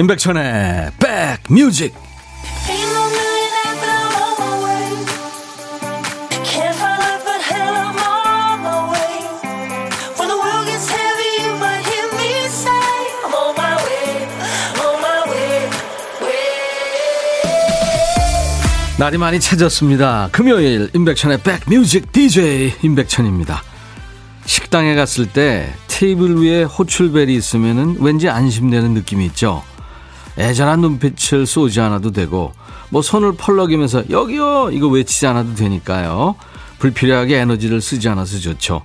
임백천의 백뮤직 날이 많이 채졌습니다. 금요일 임백천의 백뮤직 DJ 임백천입니다. 식당에 갔을 때 테이블 위에 호출벨이 있으면 왠지 안심되는 느낌이 있죠. 애절한 눈빛을 쏘지 않아도 되고 뭐 손을 펄럭이면서 여기요 이거 외치지 않아도 되니까요. 불필요하게 에너지를 쓰지 않아서 좋죠.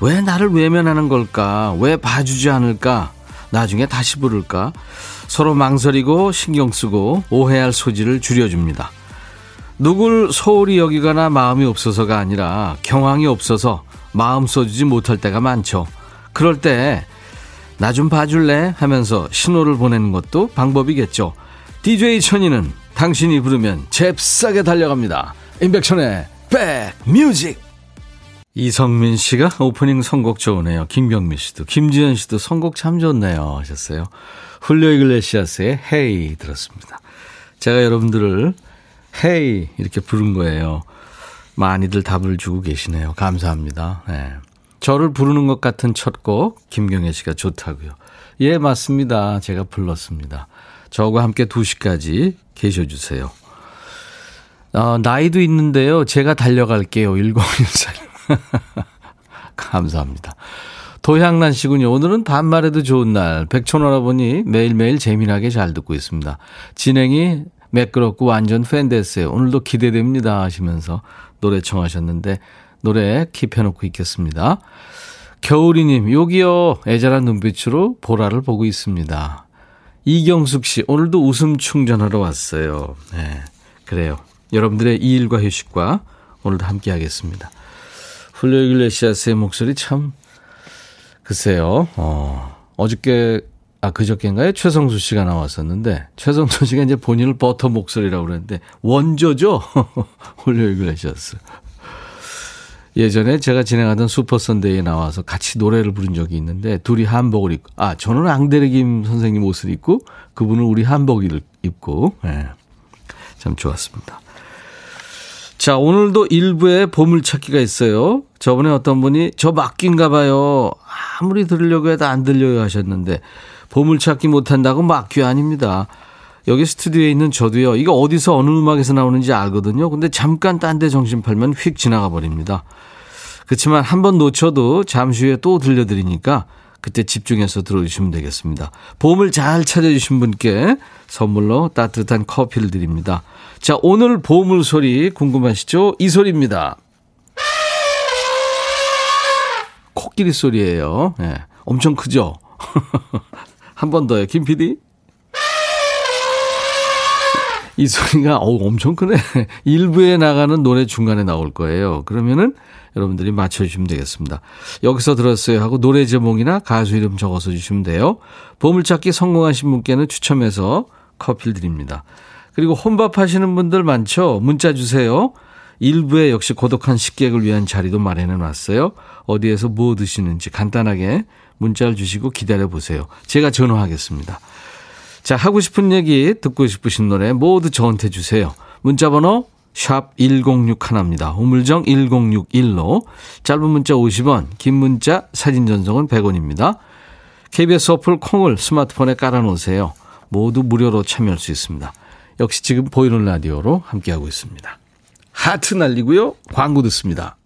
왜 나를 외면하는 걸까? 왜 봐주지 않을까? 나중에 다시 부를까? 서로 망설이고 신경 쓰고 오해할 소지를 줄여줍니다. 누굴 소홀히 여기거나 마음이 없어서가 아니라 경황이 없어서 마음 써주지 못할 때가 많죠. 그럴 때 나 좀 봐줄래? 하면서 신호를 보내는 것도 방법이겠죠. DJ 천이는 당신이 부르면 잽싸게 달려갑니다. 임백천의 백뮤직 이성민 씨가 오프닝 선곡 좋으네요. 김경미 씨도 김지현 씨도 선곡 참 좋네요 하셨어요. 훌리오 이글레시아스의 헤이 들었습니다. 제가 여러분들을 헤이 이렇게 부른 거예요. 많이들 답을 주고 계시네요. 감사합니다. 네. 저를 부르는 것 같은 첫 곡 김경애 씨가 좋다고요. 예 맞습니다. 제가 불렀습니다. 저와 함께 2시까지 계셔 주세요. 어, 나이도 있는데요. 제가 달려갈게요. 1014. 감사합니다. 도향란 씨군요. 오늘은 반말해도 좋은 날. 백촌할아버니 매일매일 재미나게 잘 듣고 있습니다. 진행이 매끄럽고 완전 팬 됐어요. 오늘도 기대됩니다 하시면서 노래 청하셨는데 노래 킵해놓고 있겠습니다. 겨울이님 여기요 애절한 눈빛으로 보라를 보고 있습니다. 이경숙 씨 오늘도 웃음 충전하러 왔어요. 네 그래요. 여러분들의 이 일과 휴식과 오늘도 함께 하겠습니다. 훌리오 이글레시아스의 목소리 참 글쎄요. 어, 어저께 아, 그저께인가요? 최성수 씨가 나왔었는데, 최성수 씨가 이제 본인을 버터 목소리라고 그랬는데, 원조죠? 훌리오 이글레시아스. 예전에 제가 진행하던 슈퍼 선데이에 나와서 같이 노래를 부른 적이 있는데, 둘이 한복을 입고, 아, 저는 앙드레김 선생님 옷을 입고, 그분은 우리 한복을 입고, 예. 네. 참 좋았습니다. 자, 오늘도 일부에 보물찾기가 있어요. 저번에 어떤 분이 저 맡긴가 봐요. 아무리 들으려고 해도 안 들려요 하셨는데, 보물찾기 못한다고 막귀 아닙니다. 여기 스튜디오에 있는 저도요. 이거 어디서 어느 음악에서 나오는지 알거든요. 근데 잠깐 딴 데 정신 팔면 휙 지나가 버립니다. 그렇지만 한 번 놓쳐도 잠시 후에 또 들려드리니까 그때 집중해서 들어주시면 되겠습니다. 보물 잘 찾아주신 분께 선물로 따뜻한 커피를 드립니다. 자, 오늘 보물 소리 궁금하시죠? 이 소리입니다. 코끼리 소리예요. 네, 엄청 크죠? 한 번 더요. 김 PD. 이 소리가 어 엄청 크네. 일부에 나가는 노래 중간에 나올 거예요. 그러면은 여러분들이 맞춰주시면 되겠습니다. 여기서 들었어요 하고 노래 제목이나 가수 이름 적어서 주시면 돼요. 보물찾기 성공하신 분께는 추첨해서 커피를 드립니다. 그리고 혼밥 하시는 분들 많죠? 문자 주세요. 일부에 역시 고독한 식객을 위한 자리도 마련해 놨어요. 어디에서 뭐 드시는지 간단하게 문자를 주시고 기다려 보세요. 제가 전화하겠습니다. 자, 하고 싶은 얘기, 듣고 싶으신 노래 모두 저한테 주세요. 문자 번호 샵 1061입니다. 우물정 1061로 짧은 문자 50원, 긴 문자 사진 전송은 100원입니다. KBS 어플 콩을 스마트폰에 깔아놓으세요. 모두 무료로 참여할 수 있습니다. 역시 지금 보이는 라디오로 함께하고 있습니다. 하트 날리고요. 광고 듣습니다.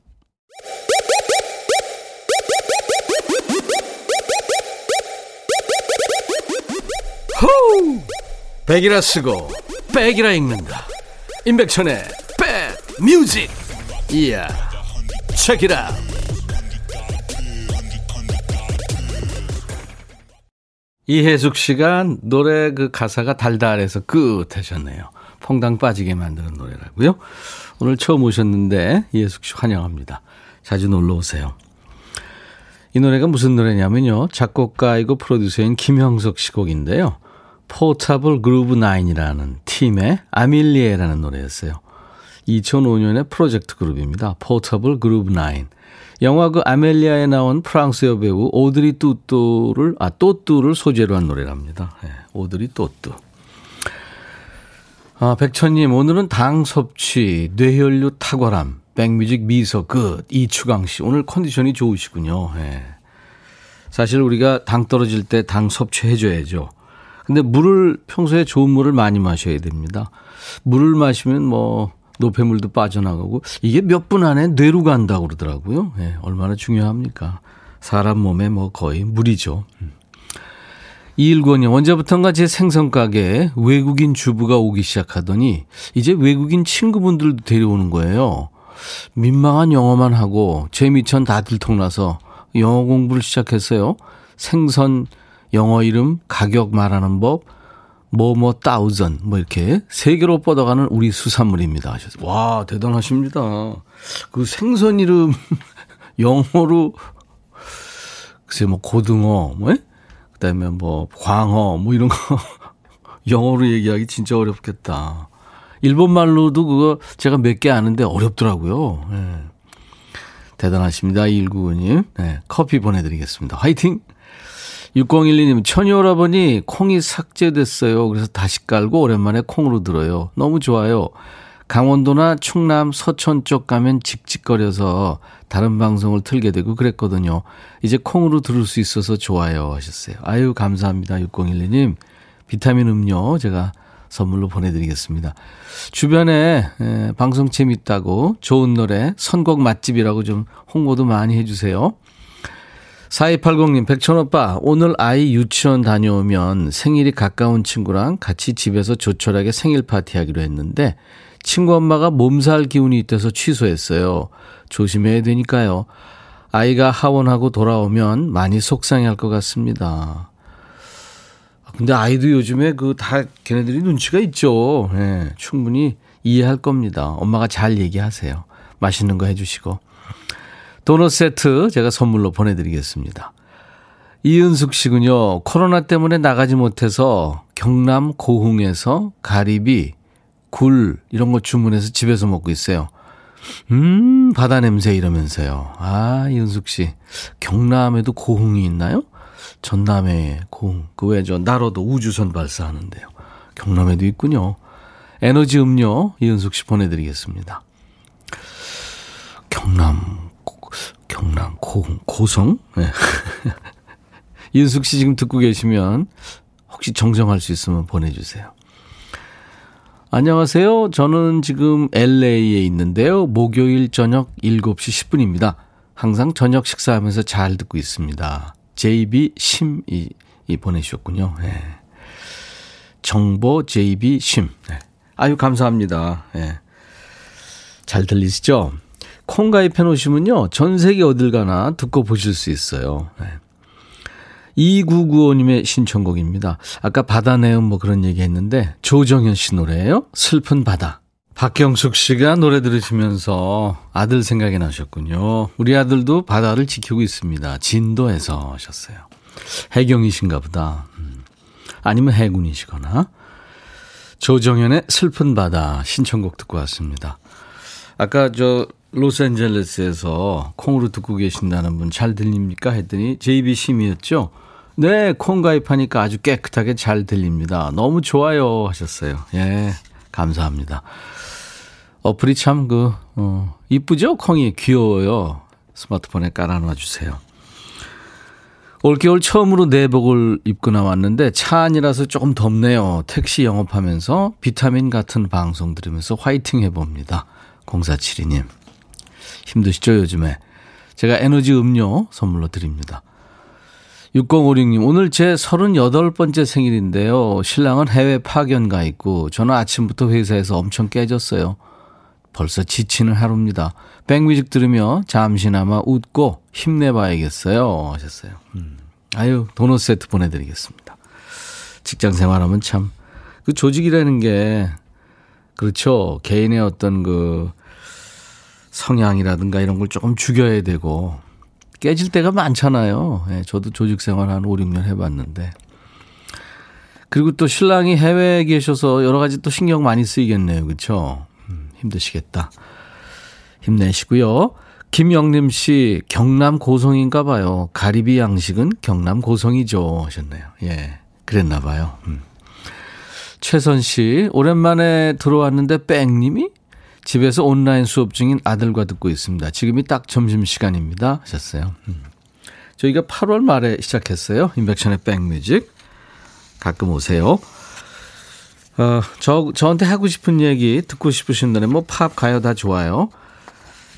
백이라 쓰고 백이라 읽는다. 임백천의 백 뮤직. 이야. 책이라. 이혜숙 씨가 노래 그 가사가 달달해서 끝 하셨네요. 퐁당 빠지게 만드는 노래라고요. 오늘 처음 오셨는데 이혜숙 씨 환영합니다. 자주 놀러 오세요. 이 노래가 무슨 노래냐면요. 작곡가이고 프로듀서인 김형석 씨 곡인데요. 포터블 그루브 9이라는 팀의 아밀리에라는 노래였어요. 2005년의 프로젝트 그룹입니다. 포터블 그루브 9. 영화 그 아멜리아에 나온 프랑스 여배우 오드리 뚜뚜를 아 또뚜를 소재로 한 노래랍니다. 네, 오드리 또뚜. 아, 백천님, 오늘은 당 섭취, 뇌혈류 탁월함, 백뮤직 미소 끝, 이추강 씨. 오늘 컨디션이 좋으시군요. 예. 사실 우리가 당 떨어질 때 당 섭취해줘야죠. 근데 물을 평소에 좋은 물을 많이 마셔야 됩니다. 물을 마시면 뭐 노폐물도 빠져나가고 이게 몇 분 안에 뇌로 간다고 그러더라고요. 예, 얼마나 중요합니까? 사람 몸에 뭐 거의 물이죠. 음. 이일권이 언제부턴가 제 생선 가게에 외국인 주부가 오기 시작하더니 이제 외국인 친구분들도 데려오는 거예요. 민망한 영어만 하고 제 미천 다 들통나서 영어 공부를 시작했어요. 생선 영어 이름 가격 말하는 법 뭐뭐 따우전 뭐 이렇게 세계로 뻗어가는 우리 수산물입니다 하셨어요. 와 대단하십니다. 그 생선 이름 영어로 글쎄 뭐 고등어 뭐 그다음에 뭐 광어 뭐 이런 거 영어로 얘기하기 진짜 어렵겠다. 일본 말로도 그거 제가 몇 개 아는데 어렵더라고요. 네. 대단하십니다. 199님. 네, 커피 보내드리겠습니다. 화이팅! 6012님, 천이오라버니 콩이 삭제됐어요. 그래서 다시 깔고 오랜만에 콩으로 들어요. 너무 좋아요. 강원도나 충남, 서천 쪽 가면 직직거려서 다른 방송을 틀게 되고 그랬거든요. 이제 콩으로 들을 수 있어서 좋아요 하셨어요. 아유, 감사합니다. 6012님. 비타민 음료 제가 선물로 보내드리겠습니다. 주변에 에, 방송 재밌다고 좋은 노래, 선곡 맛집이라고 좀 홍보도 많이 해주세요. 4280님, 백천오빠, 오늘 아이 유치원 다녀오면 생일이 가까운 친구랑 같이 집에서 조촐하게 생일 파티 하기로 했는데, 친구 엄마가 몸살 기운이 있대서 취소했어요. 조심해야 되니까요. 아이가 하원하고 돌아오면 많이 속상해 할 것 같습니다. 근데 아이도 요즘에 그 다 걔네들이 눈치가 있죠. 예, 충분히 이해할 겁니다. 엄마가 잘 얘기하세요. 맛있는 거 해주시고. 도넛 세트 제가 선물로 보내드리겠습니다. 이은숙 씨군요. 코로나 때문에 나가지 못해서 경남 고흥에서 가리비, 굴 이런 거 주문해서 집에서 먹고 있어요. 음, 바다 냄새 이러면서요. 아, 이은숙 씨. 경남에도 고흥이 있나요? 전남에 고흥. 그저 나로도 우주선 발사하는데요. 경남에도 있군요. 에너지 음료 이은숙 씨 보내드리겠습니다. 경남, 경남, 고흥, 고성? 네. 이은숙 씨 지금 듣고 계시면 혹시 정정할 수 있으면 보내주세요. 안녕하세요. 저는 지금 LA에 있는데요. 목요일 저녁 7시 10분입니다. 항상 저녁 식사하면서 잘 듣고 있습니다. JB 심이 이 보내주셨군요. 네. 정보 JB 심. 네. 아유, 감사합니다. 네. 잘 들리시죠? 콩 가입해 놓으시면요. 전 세계 어딜 가나 듣고 보실 수 있어요. 네. 2995님의 신청곡입니다. 아까 바다 내음 뭐 그런 얘기 했는데 조정현 씨 노래예요. 슬픈 바다. 박경숙 씨가 노래 들으시면서 아들 생각이 나셨군요. 우리 아들도 바다를 지키고 있습니다. 진도에서 하셨어요. 해경이신가 보다. 음. 아니면 해군이시거나. 조정현의 슬픈 바다 신청곡 듣고 왔습니다. 아까 저 로스앤젤레스에서 콩으로 듣고 계신다는 분 잘 들립니까? 했더니 JB심이었죠. 네, 콩 가입하니까 아주 깨끗하게 잘 들립니다. 너무 좋아요 하셨어요. 예, 감사합니다. 어플이 참 그, 어, 이쁘죠? 콩이 귀여워요. 스마트폰에 깔아놔 주세요. 올겨울 처음으로 내복을 입고 나왔는데 차 안이라서 조금 덥네요. 택시 영업하면서 비타민 같은 방송 들으면서 화이팅 해봅니다. 0472님. 힘드시죠, 요즘에? 제가 에너지 음료 선물로 드립니다. 6056님, 오늘 제 38번째 생일인데요. 신랑은 해외 파견 가 있고, 저는 아침부터 회사에서 엄청 깨졌어요. 벌써 지치는 하루입니다. 백뮤직 들으며 잠시나마 웃고 힘내봐야겠어요. 하셨어요. 음. 아유, 도넛 세트 보내드리겠습니다. 직장 생활하면 참, 그 조직이라는 게, 그렇죠. 개인의 어떤 그 성향이라든가 이런 걸 조금 죽여야 되고, 깨질 때가 많잖아요. 예, 저도 조직 생활 한 5, 6년 해봤는데. 그리고 또 신랑이 해외에 계셔서 여러 가지 또 신경 많이 쓰이겠네요. 그렇죠? 음, 힘드시겠다. 힘내시고요. 김영림 씨, 경남 고성인가 봐요. 가리비 양식은 경남 고성이죠. 하셨네요. 예. 그랬나 봐요. 음. 최선 씨, 오랜만에 들어왔는데 뺑님이 집에서 온라인 수업 중인 아들과 듣고 있습니다. 지금이 딱 점심시간입니다. 하셨어요. 음. 저희가 8월 말에 시작했어요. 인백션의 백뮤직. 가끔 오세요. 어, 저, 저한테 하고 싶은 얘기, 듣고 싶으신 노래, 뭐, 팝, 가요 다 좋아요.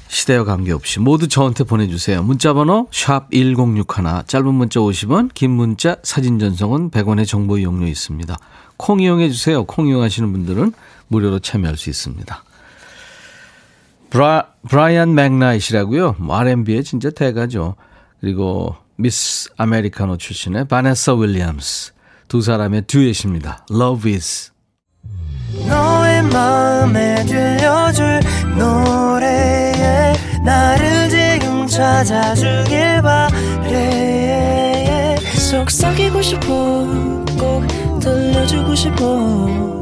시대와 관계없이 모두 저한테 보내주세요. 문자번호 샵 1061, 짧은 문자 50원, 긴 문자 사진 전송은 100원의 정보 이용료 있습니다. 콩 이용해 주세요. 콩 이용하시는 분들은 무료로 참여할 수 있습니다. 브라, 브라이언 맥나이시라고요. 뭐 R&B의 진짜 대가죠. 그리고 미스 아메리카노 출신의 바네사 윌리엄스 두 사람의 듀엣입니다. Love is 너의 마음에 들려줄 노래에 나를 지금 찾아주길 바래 속삭이고 싶어 꼭 들려주고 싶어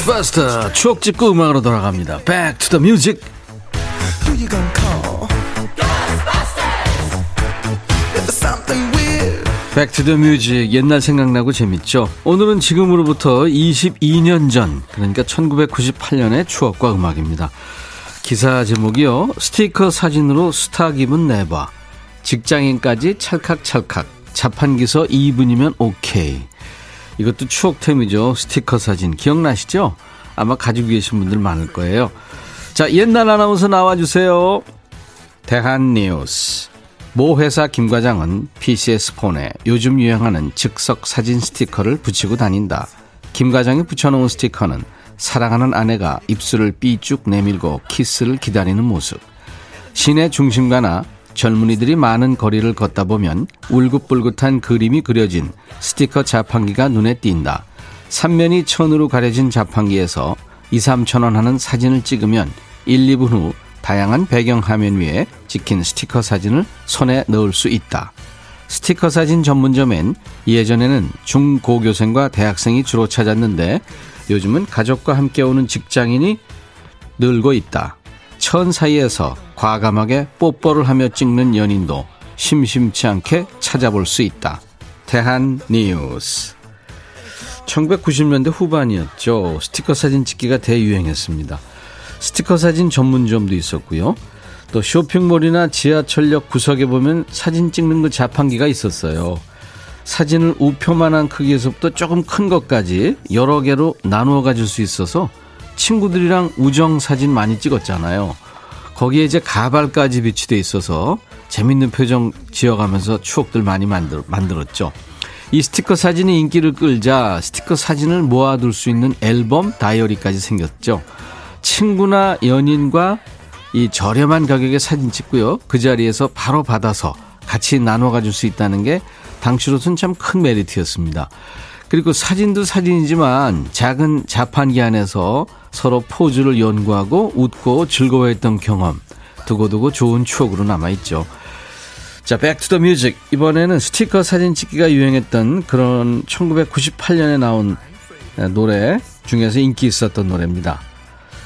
Ghostbuster 추억 찍고 음악으로 돌아갑니다. Back to the music. Back to the music 옛날 생각나고 재밌죠. 오늘은 지금으로부터 22년 전 그러니까 1998년의 추억과 음악입니다. 기사 제목이요. 스티커 사진으로 스타 기분 내봐. 직장인까지 찰칵찰칵. 자판기서 2분이면 오케이. 이것도 추억템이죠. 스티커 사진 기억나시죠? 아마 가지고 계신 분들 많을 거예요. 자, 옛날 아나운서 나와주세요. 대한뉴스. 모 회사 김 과장은 PCS 폰에 요즘 유행하는 즉석 사진 스티커를 붙이고 다닌다. 김 과장이 붙여놓은 스티커는 사랑하는 아내가 입술을 삐쭉 내밀고 키스를 기다리는 모습. 시내 중심가나 젊은이들이 많은 거리를 걷다 보면 울긋불긋한 그림이 그려진 스티커 자판기가 눈에 띈다. 3면이 천으로 가려진 자판기에서 2, 3천 원 하는 사진을 찍으면 1, 2분 후 다양한 배경 화면 위에 찍힌 스티커 사진을 손에 넣을 수 있다. 스티커 사진 전문점엔 예전에는 중고교생과 대학생이 주로 찾았는데 요즘은 가족과 함께 오는 직장인이 늘고 있다. 천 사이에서 과감하게 뽀뽀를 하며 찍는 연인도 심심치 않게 찾아볼 수 있다. 대한 뉴스. 1990년대 후반이었죠. 스티커 사진 찍기가 대유행했습니다. 스티커 사진 전문점도 있었고요. 또 쇼핑몰이나 지하철역 구석에 보면 사진 찍는 그 자판기가 있었어요. 사진을 우표만한 크기에서부터 조금 큰 것까지 여러 개로 나누어 가질 수 있어서 친구들이랑 우정 사진 많이 찍었잖아요. 거기에 이제 가발까지 비치돼 있어서 재밌는 표정 지어가면서 추억들 많이 만들, 만들었죠. 이 스티커 사진이 인기를 끌자 스티커 사진을 모아둘 수 있는 앨범 다이어리까지 생겼죠. 친구나 연인과 이 저렴한 가격에 사진 찍고요. 그 자리에서 바로 받아서 같이 나눠 가질 수 있다는 게 당시로선 참 큰 메리트였습니다. 그리고 사진도 사진이지만 작은 자판기 안에서 서로 포즈를 연구하고 웃고 즐거워했던 경험 두고두고 좋은 추억으로 남아있죠. 자, Back to the music. 이번에는 스티커 사진 찍기가 유행했던 그런 1998년에 나온 노래 중에서 인기 있었던 노래입니다.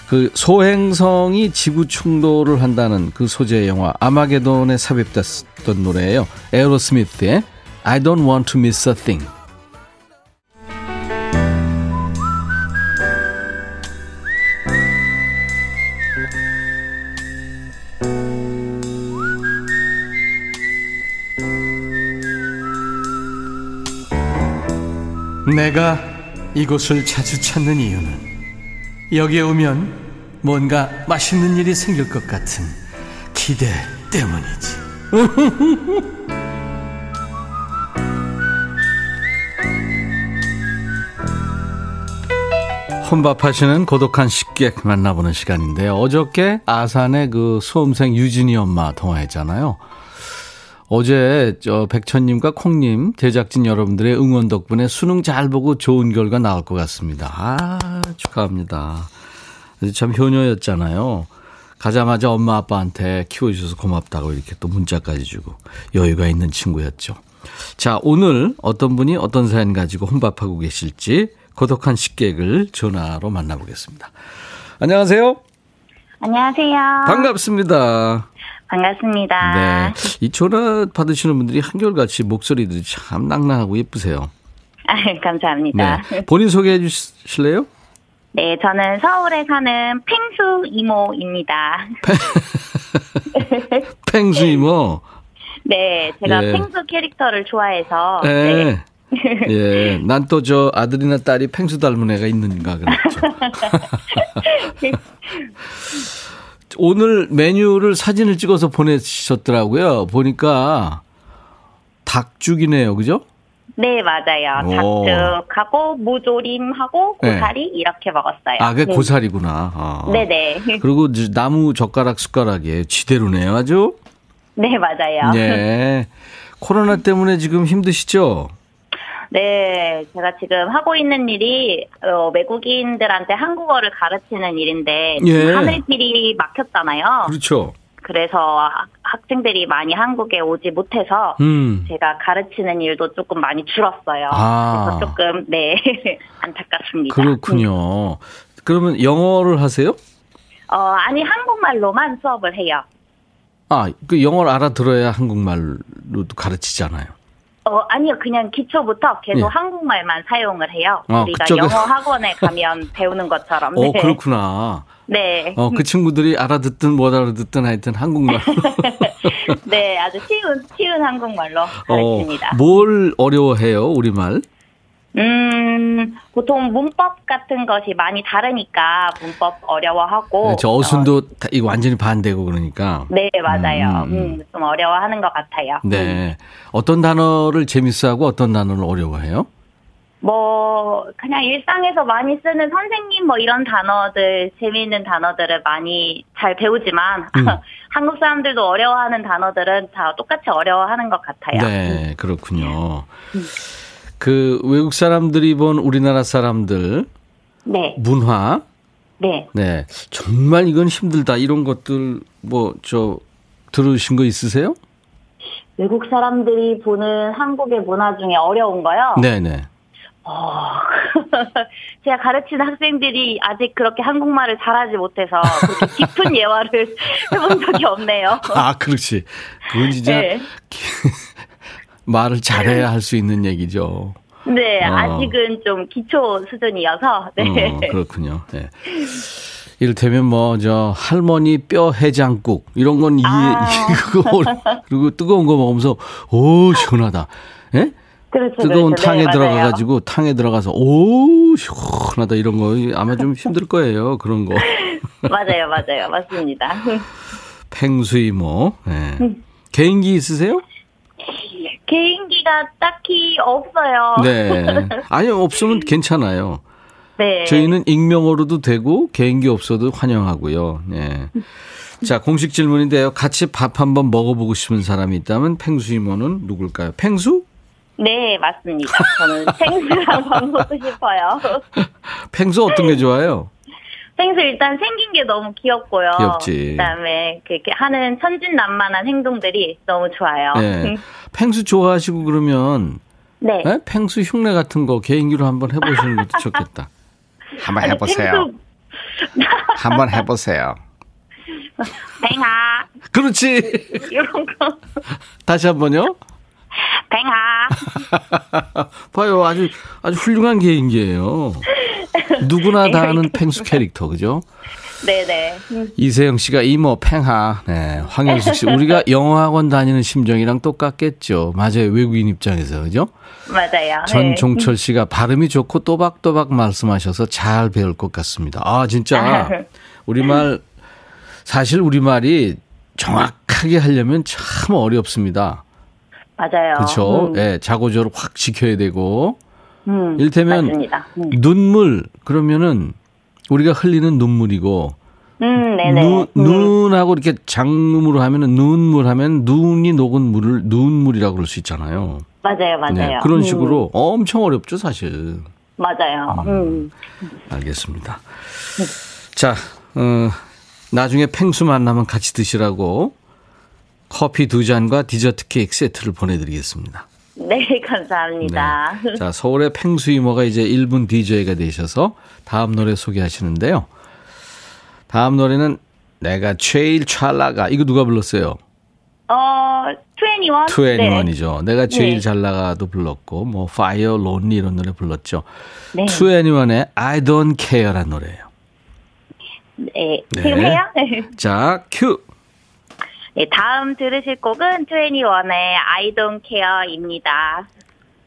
그 소행성이 지구 충돌을 한다는 그 소재의 영화 아마게돈에 삽입됐던 노래예요. 에어로스미스의 I don't want to miss a thing. 내가 이곳을 자주 찾는 이유는 여기에 오면 뭔가 맛있는 일이 생길 것 같은 기대 때문이지. 혼밥하시는 고독한 식객 만나보는 시간인데요. 어저께 아산의 그 수험생 유진이 엄마 통화했잖아요. 어제 저 백천님과 콩님 제작진 여러분들의 응원 덕분에 수능 잘 보고 좋은 결과 나올 것 같습니다. 아 축하합니다. 참 효녀였잖아요. 가자마자 엄마 아빠한테 키워주셔서 고맙다고 이렇게 또 문자까지 주고 여유가 있는 친구였죠. 자 오늘 어떤 분이 어떤 사연 가지고 혼밥하고 계실지 고독한 식객을 전화로 만나보겠습니다. 안녕하세요. 안녕하세요. 반갑습니다. 반갑습니다. 네. 이 전화 받으시는 분들이 한결같이 목소리들이 참 낭낭하고 예쁘세요. 아, 감사합니다. 네. 본인 소개해 주실래요? 네, 저는 서울에 사는 팽수 이모입니다. 팽수 이모. 네, 제가 예. 팽수 캐릭터를 좋아해서 네. 네. 예. 난 또 저 아들이나 딸이 팽수 닮은 애가 있는가 그랬죠. 오늘 메뉴를 사진을 찍어서 보내주셨더라고요. 보니까 닭죽이네요. 그죠? 네, 맞아요. 오. 닭죽하고 무조림하고 네. 고사리 이렇게 먹었어요. 아, 그게 네. 고사리구나. 아. 네네. 그리고 이제 나무 젓가락 숟가락에 지대로네요. 아주. 네, 맞아요. 네. 코로나 때문에 지금 힘드시죠? 네, 제가 지금 하고 있는 일이 어, 외국인들한테 한국어를 가르치는 일인데 예. 하늘길이 막혔잖아요. 그렇죠. 그래서 학- 학생들이 많이 한국에 오지 못해서 음. 제가 가르치는 일도 조금 많이 줄었어요. 아. 그래서 조금 네 안타깝습니다. 그렇군요. 그러면 영어를 하세요? 어 아니 한국말로만 수업을 해요. 아, 그 영어를 알아들어야 한국말로도 가르치잖아요. 어 아니요 그냥 기초부터 계속 예. 한국말만 사용을 해요. 아, 우리가 그쪽에- 영어 학원에 가면 배우는 것처럼. 어, 네. 그렇구나. 네. 어, 그 친구들이 알아듣든 못 알아듣든 하여튼 한국말. 네, 아주 쉬운 쉬운 한국말로 가르칩니다. 어, 뭘 어려워해요, 우리말? 음, 보통 문법 같은 것이 많이 다르니까 문법 어려워하고. 네, 저 어순도 다 이거 완전히 반대고 그러니까. 네, 맞아요. 음, 음, 음. 음, 좀 어려워하는 것 같아요. 음. 네. 어떤 단어를 재밌어하고 어떤 단어를 어려워해요? 뭐, 그냥 일상에서 많이 쓰는 선생님 뭐 이런 단어들, 재미있는 단어들을 많이 잘 배우지만, 음. 한국 사람들도 어려워하는 단어들은 다 똑같이 어려워하는 것 같아요. 음. 네, 그렇군요. 그 외국 사람들이 본 우리나라 사람들 네, 문화, 네. 네, 정말 이건 힘들다 이런 것들 뭐 저 들으신 거 있으세요? 외국 사람들이 보는 한국의 문화 중에 어려운 거요? 네, 네. 어, 제가 가르치는 학생들이 아직 그렇게 한국말을 잘하지 못해서 그렇게 깊은 예화를 해본 적이 없네요. 아, 그렇지. 그건 진짜 네. 말을 잘해야 할 수 있는 얘기죠. 네, 어. 아직은 좀 기초 수준이어서, 네. 어, 그렇군요. 네. 이를테면 뭐 저 할머니 뼈 해장국 이런 건 이해 아. 그거 그리고 뜨거운 거 먹으면서 오 시원하다. 예? 그렇죠. 뜨거운 그렇죠. 탕에 네, 맞아요. 들어가 가지고 탕에 들어가서 오 시원하다 이런 거 아마 좀 힘들 거예요 그런 거. 맞아요, 맞아요. 맞습니다. 팽수이모. 네. 음. 개인기 있으세요? 개인기가 딱히 없어요. 네. 아니 없으면 괜찮아요. 네. 저희는 익명으로도 되고 개인기 없어도 환영하고요. 네. 자 공식 질문인데요. 같이 밥 한번 먹어보고 싶은 사람이 있다면 팽수이모는 누굴까요? 팽수? 네, 맞습니다. 저는 생수랑 밥 먹고 싶어요. 팽수 어떤 게 좋아요? 생수 일단 생긴 게 너무 귀엽고요. 귀엽지. 그다음에 그렇게 하는 천진난만한 행동들이 너무 좋아요. 네. 팽수 좋아하시고 그러면 네. 네? 팽수 흉내 같은 거 개인기로 한번 해보시는 것도 좋겠다. 한번 해보세요. 한번 해보세요. 뱅아 그렇지. 이런 거 다시 한 번요. 뱅아 봐요, 아주 아주 훌륭한 개인기예요. 누구나 다 아는 팽수 캐릭터, 그죠? 네네. 이세영 씨가 이모 팽하. 네. 황영숙 씨 우리가 영어학원 다니는 심정이랑 똑같겠죠. 맞아요. 외국인 입장에서 그죠? 맞아요. 네. 전종철 씨가 발음이 좋고 또박또박 말씀하셔서 잘 배울 것 같습니다. 아 진짜 우리말 사실 우리말이 정확하게 하려면 참 어렵습니다. 맞아요. 그렇죠? 음, 예, 자고조를 확 지켜야 되고 음, 일테면. 음, 눈물 그러면은 우리가 흘리는 눈물이고 음, 네네. 눈, 음, 눈하고 이렇게 장음으로 하면은 눈물 하면 눈이 녹은 물을 눈물이라고 그럴 수 있잖아요. 맞아요, 맞아요. 네, 그런 음, 식으로 엄청 어렵죠, 사실. 맞아요. 음. 알겠습니다. 자, 어, 나중에 팽수 만나면 같이 드시라고 커피 두 잔과 디저트 케이크 세트를 보내드리겠습니다. 네, 감사합니다. 자, 서울의 팽수 이모가 이제 1분 DJ가 되셔서 다음 노래 소개하시는데요. 다음 노래는 내가 제일 찰나가 이거 누가 불렀어요? 어, 21? 투애니원이죠. 내가 제일 네. 잘 나가도 불렀고 뭐 Fire, Lonely 이런 노래 불렀죠. 네. 투애니원의 I Don't Care라는 노래예요. 네. 네. 지금 해요? 자, 큐. 네, 다음 들으실 곡은 21의 I Don't Care입니다.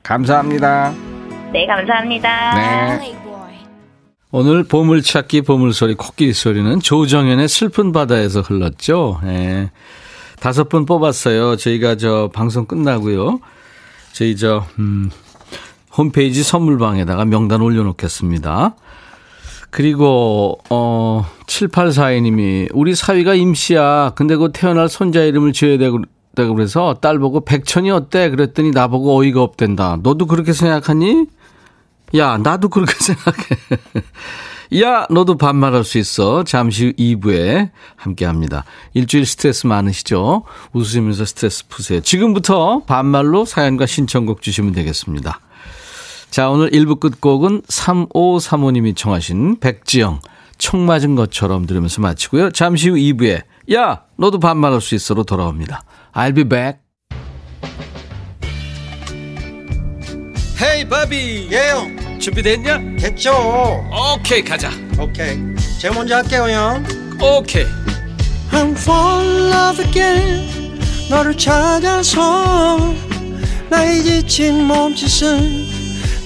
감사합니다. 네, 감사합니다. 네. 오늘 보물찾기 보물소리 코끼리 소리는 조정현의 슬픈 바다에서 흘렀죠. 예. 다섯 분 뽑았어요. 저희가 저 방송 끝나고요. 저희 저 음, 홈페이지 선물방에다가 명단 올려놓겠습니다. 그리고 어 7842님이 우리 사위가 임시야. 근데 그 태어날 손자 이름을 지어야 되고 되고 그래서 딸 보고 백천이 어때? 그랬더니 나보고 어이가 없댄다. 너도 그렇게 생각하니? 야, 나도 그렇게 생각해. 야, 너도 반말할 수 있어. 잠시 후 2부에 함께 합니다. 일주일 스트레스 많으시죠? 웃으면서 스트레스 푸세요. 지금부터 반말로 사연과 신청곡 주시면 되겠습니다. 자, 오늘 1부 끝곡은 3535님이 청하신 백지영, 총 맞은 것처럼 들으면서 마치고요. 잠시 후 2부에, 야, 너도 반말할 수 있어로 돌아옵니다. I'll be back. 헤이, 바비. 예영 준비됐냐? 됐죠 오케이, 가자. 오케이 제가 먼저 할게요 형 오케이. I'm fall in love again 너를 찾아서 나의 지친 몸짓은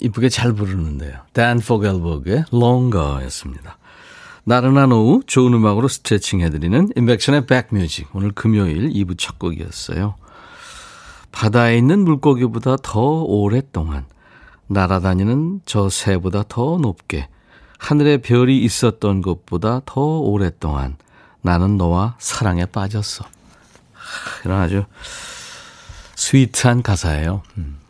이쁘게 잘 부르는데요. 단 포겔버그의 Longer였습니다. 나른한 오후 좋은 음악으로 스트레칭 해드리는 인백션의 백뮤직. 오늘 금요일 2부 첫 곡이었어요. 바다에 있는 물고기보다 더 오랫동안 날아다니는 저 새보다 더 높게 하늘에 별이 있었던 것보다 더 오랫동안 나는 너와 사랑에 빠졌어. 하, 이런 아주 스위트한 가사예요. 음.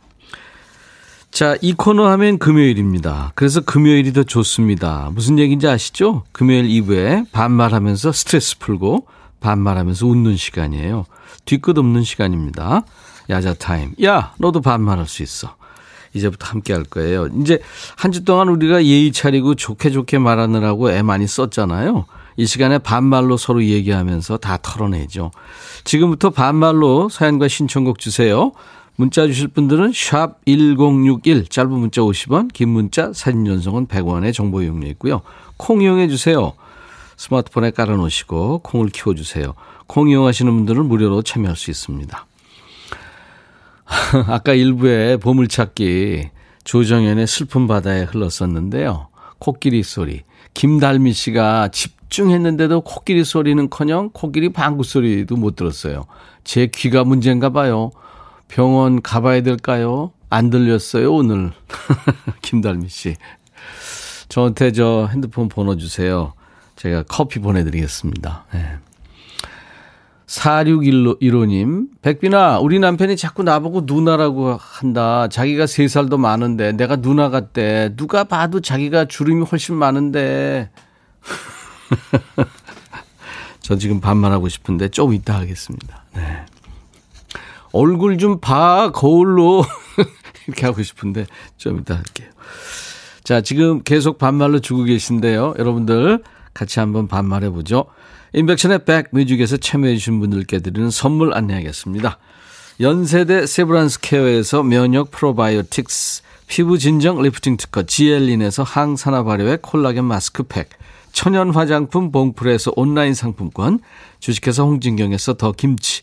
자, 이 코너 하면 금요일입니다. 그래서 금요일이 더 좋습니다. 무슨 얘기인지 아시죠? 금요일 이후에 반말하면서 스트레스 풀고 반말하면서 웃는 시간이에요. 뒤끝 없는 시간입니다. 야자 타임. 야, 너도 반말할 수 있어. 이제부터 함께 할 거예요. 이제 한 주 동안 우리가 예의 차리고 좋게 좋게 말하느라고 애 많이 썼잖아요. 이 시간에 반말로 서로 얘기하면서 다 털어내죠. 지금부터 반말로 사연과 신청곡 주세요. 문자 주실 분들은 샵 1061, 짧은 문자 50원, 긴 문자 사진 전송은 100원의 정보 이용료 있고요. 콩 이용해 주세요. 스마트폰에 깔아놓으시고 콩을 키워주세요. 콩 이용하시는 분들은 무료로 참여할 수 있습니다. 아까 일부에 보물찾기 조정현의 슬픈 바다에 흘렀었는데요. 코끼리 소리. 김달미 씨가 집중했는데도 코끼리 소리는커녕 코끼리 방구 소리도 못 들었어요. 제 귀가 문제인가 봐요. 병원 가봐야 될까요? 안 들렸어요, 오늘. 김달미 씨. 저한테 저 핸드폰 번호 주세요. 제가 커피 보내드리겠습니다. 네. 4615님, 백빈아, 우리 남편이 자꾸 나보고 누나라고 한다. 자기가 3살 더 많은데, 내가 누나 같대. 누가 봐도 자기가 주름이 훨씬 많은데. 저 지금 반말하고 싶은데 좀 이따 하겠습니다. 네. 얼굴 좀 봐, 거울로. 이렇게 하고 싶은데 좀 이따 할게요. 자, 지금 계속 반말로 주고 계신데요. 여러분들 같이 한번 반말해 보죠. 인백션의 백뮤직에서 참여해 주신 분들께 드리는 선물 안내하겠습니다. 연세대 세브란스 케어에서 면역 프로바이오틱스, 피부 진정 리프팅 특허 지엘린에서 항산화 발효의 콜라겐 마스크팩, 천연 화장품 봉프에서 온라인 상품권, 주식회사 홍진경에서 더 김치,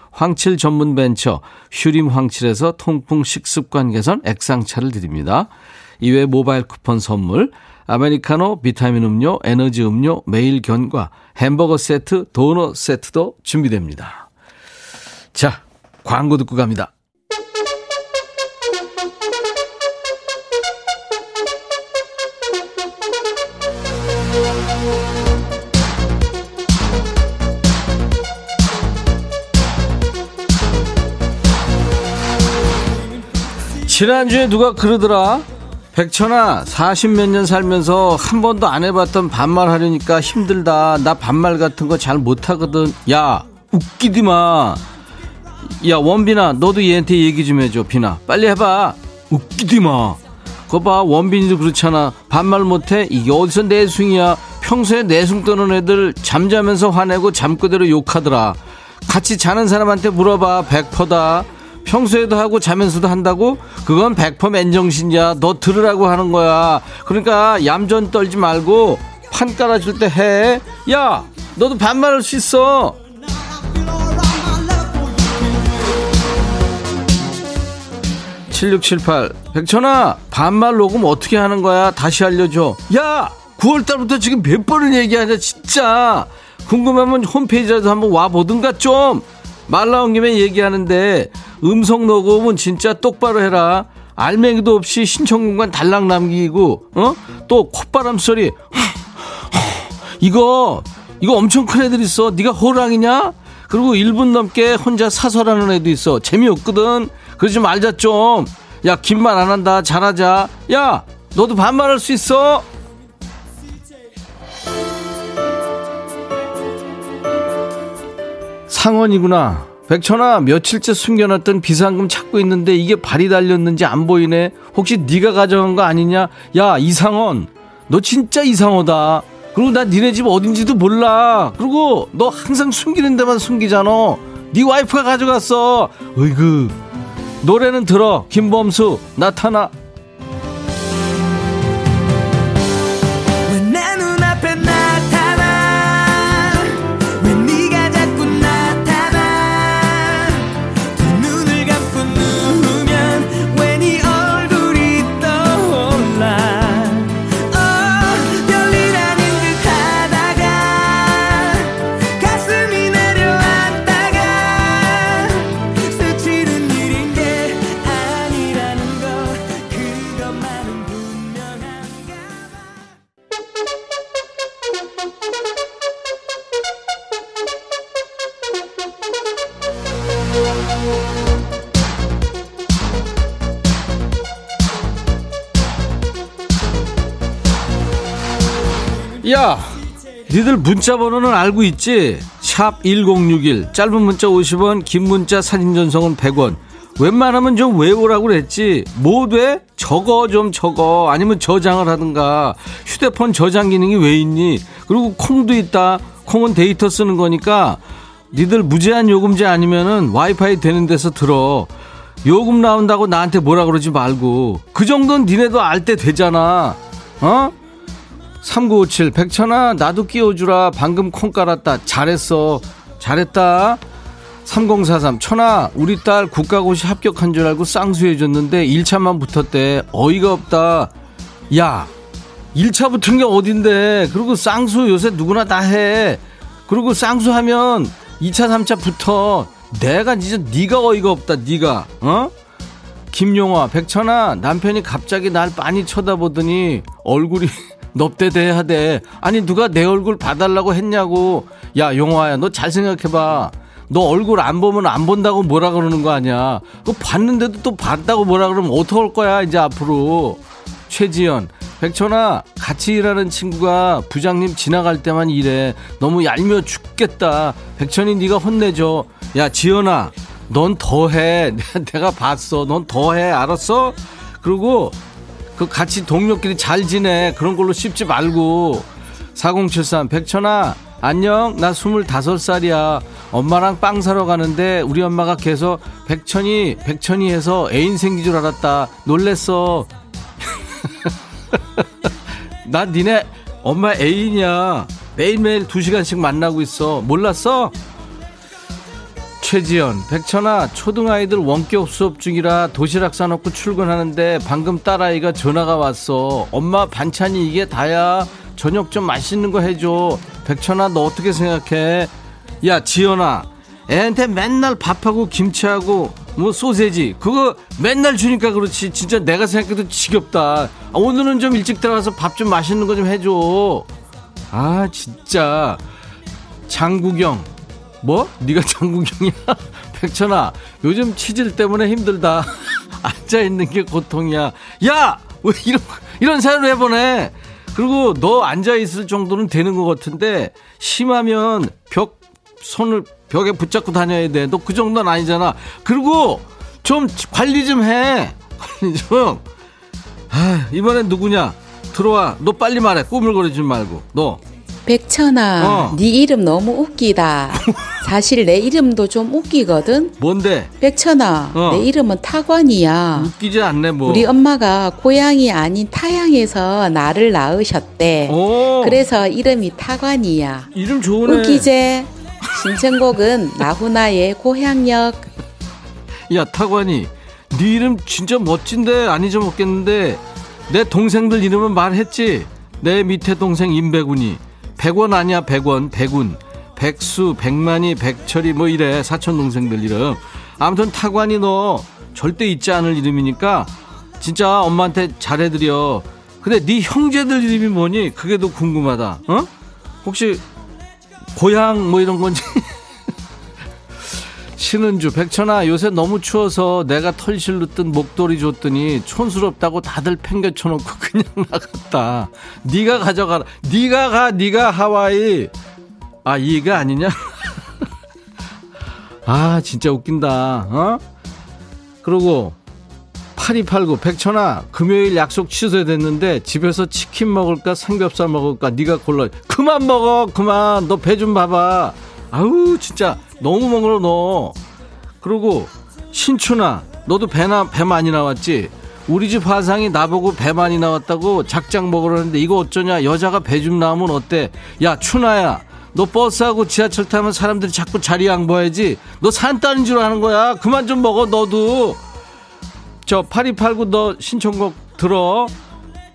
황칠 전문 벤처 휴림 황칠에서 통풍 식습관 개선 액상차를 드립니다. 이외 모바일 쿠폰 선물, 아메리카노, 비타민 음료, 에너지 음료, 매일 견과, 햄버거 세트, 도넛 세트도 준비됩니다. 자, 광고 듣고 갑니다. 지난주에 누가 그러더라? 백천아, 40몇 년 살면서 한 번도 안 해봤던 반말 하려니까 힘들다. 나 반말 같은 거 잘 못하거든. 야, 웃기디 마. 야, 원빈아, 너도 얘한테 얘기 좀 해줘. 비나, 빨리 해봐. 웃기디 마. 거 봐, 원빈이도 그렇잖아. 반말 못해? 이게 어디서 내숭이야? 평소에 내숭 떠는 애들 잠자면서 화내고 잠 그대로 욕하더라. 같이 자는 사람한테 물어봐. 백퍼다. 평소에도 하고 자면서도 한다고? 그건 백퍼 맨정신이야. 너 들으라고 하는 거야. 그러니까 얌전 떨지 말고 판 깔아줄 때 해. 야, 너도 반말할 수 있어. 칠육칠팔 백천아 반말 녹음 어떻게 하는 거야 다시 알려줘 야 9월달부터 지금 몇 번을 얘기하냐 진짜 궁금하면 홈페이지라도 한번 와보든가 좀 말 나온 김에 얘기하는데 음성 녹음은 진짜 똑바로 해라. 알맹이도 없이 신청공간 달랑 남기고, 어? 또 콧바람 소리. 이거, 이거 엄청 큰 애들 있어. 네가 호랑이냐? 그리고 1분 넘게 혼자 사설하는 애도 있어. 재미없거든. 그러지 말자 좀. 야, 긴말 안 한다. 잘하자. 야, 너도 반말할 수 있어. 상원이구나. 백천아 며칠째 숨겨놨던 비상금 찾고 있는데 이게 발이 달렸는지 안 보이네. 혹시 네가 가져간 거 아니냐? 야 이상원. 너 진짜 이상하다. 그리고 나 니네 집 어딘지도 몰라. 그리고 너 항상 숨기는 데만 숨기잖아. 네 와이프가 가져갔어. 어이구. 노래는 들어. 김범수 나타나 니들 문자 번호는 알고 있지? 샵 1061 짧은 문자 50원 긴 문자 사진 전송은 100원. 웬만하면 좀 외우라고 그랬지? 뭐 돼? 적어 좀 적어. 아니면 저장을 하든가. 휴대폰 저장 기능이 왜 있니? 그리고 콩도 있다. 콩은 데이터 쓰는 거니까 니들 무제한 요금제 아니면은 와이파이 되는 데서 들어. 요금 나온다고 나한테 뭐라 그러지 말고. 그 정도는 니네도 알 때 되잖아. 어? 3957 백천아 나도 끼워주라. 방금 콩 깔았다. 잘했어. 잘했다. 3043 천아 우리 딸 국가고시 합격한 줄 알고 쌍수해줬는데 1차만 붙었대. 어이가 없다. 야 1차 붙은 게 어딘데? 그리고 쌍수 요새 누구나 다해. 그리고 쌍수하면 2차 3차 붙어. 내가 진짜 네가 어이가 없다 네가. 어? 김용화 백천아 남편이 갑자기 날 많이 쳐다보더니 얼굴이 넙대대하대. 아니 누가 내 얼굴 봐달라고 했냐고. 야 용화야 너 잘 생각해봐. 너 얼굴 안 보면 안 본다고 뭐라 그러는 거 아니야? 그 봤는데도 또 봤다고 뭐라 그러면 어떡할 거야 이제 앞으로. 최지연 백천아 같이 일하는 친구가 부장님 지나갈 때만 이래 너무 얄미워 죽겠다. 백천이 네가 혼내줘. 야 지연아 넌 더해. 내가 봤어. 넌 더해. 알았어? 그리고 그 같이 동료끼리 잘 지내. 그런 걸로 씹지 말고. 4073 백천아 안녕. 나 25살이야. 엄마랑 빵 사러 가는데 우리 엄마가 계속 백천이 백천이 해서 애인 생긴 줄 알았다. 놀랬어. 나 니네 엄마 애인이야. 매일매일 2시간씩 만나고 있어. 몰랐어? 최지연, 백천아, 초등아이들 원격 수업 중이라 도시락 싸놓고 출근하는데 방금 딸아이가 전화가 왔어. 엄마 반찬이 이게 다야. 저녁 좀 맛있는 거 해줘. 백천아, 너 어떻게 생각해? 야, 지연아, 애한테 맨날 밥하고 김치하고 뭐 소세지 그거 맨날 주니까 그렇지 진짜 내가 생각해도 지겹다 아, 오늘은 좀 일찍 들어가서 밥 좀 맛있는 거 좀 해줘 아 진짜 장국영 뭐? 네가 장국영이야? 백천아 요즘 치질 때문에 힘들다. 앉아있는 게 고통이야. 야! 왜 이런 이런 사연을 해보내? 그리고 너 앉아있을 정도는 되는 것 같은데 심하면 벽 손을 벽에 붙잡고 다녀야 돼. 너 그 정도는 아니잖아. 그리고 좀 관리 좀 해. 관리 좀. 아, 이번엔 누구냐? 들어와. 너 빨리 말해. 꾸물거리지 말고. 너 백천아, 어. 네 이름 너무 웃기다. 사실 내 이름도 좀 웃기거든. 뭔데 백천아, 어. 내 이름은 타관이야. 웃기지 않네 뭐 우리 엄마가 고향이 아닌 타양에서 나를 낳으셨대. 오, 그래서 이름이 타관이야. 이름 좋으네 웃기제? 신청곡은 나훈아의 고향역. 야 타관이 네 이름 진짜 멋진데 안 잊어먹겠는데 내 동생들 이름은 말했지 내 밑에 동생 임백운이 백원 아니야 백원 백운. 백수 백만이 백철이 뭐 이래 사촌 동생들 이름. 아무튼 타관이 너 절대 잊지 않을 이름이니까 진짜 엄마한테 잘해드려. 근데 네 형제들 이름이 뭐니? 그게 더 궁금하다. 어? 혹시 고향 뭐 이런 건지 신은주 백천아 요새 너무 추워서 내가 털실로 뜬 목도리 줬더니 촌스럽다고 다들 팽개쳐놓고 그냥 나갔다. 네가 가져가라. 네가 가 네가 하와이. 아 이가 아니냐? 아 진짜 웃긴다. 어? 그리고 8289 백천아 금요일 약속 취소됐는데 집에서 치킨 먹을까 삼겹살 먹을까 네가 골라. 그만 먹어 그만. 너 배 좀 봐봐. 아우 진짜 너무 먹어. 너 그리고 신춘아 너도 배나 배 많이 나왔지? 우리 집 화상이 나보고 배 많이 나왔다고 작작 먹으라는데 이거 어쩌냐? 여자가 배 좀 나오면 어때? 야 춘아야 너 버스하고 지하철 타면 사람들이 자꾸 자리 양보해야지. 너산 따는 줄 아는 거야? 그만 좀 먹어 너도. 저 8289 너 신청곡 들어.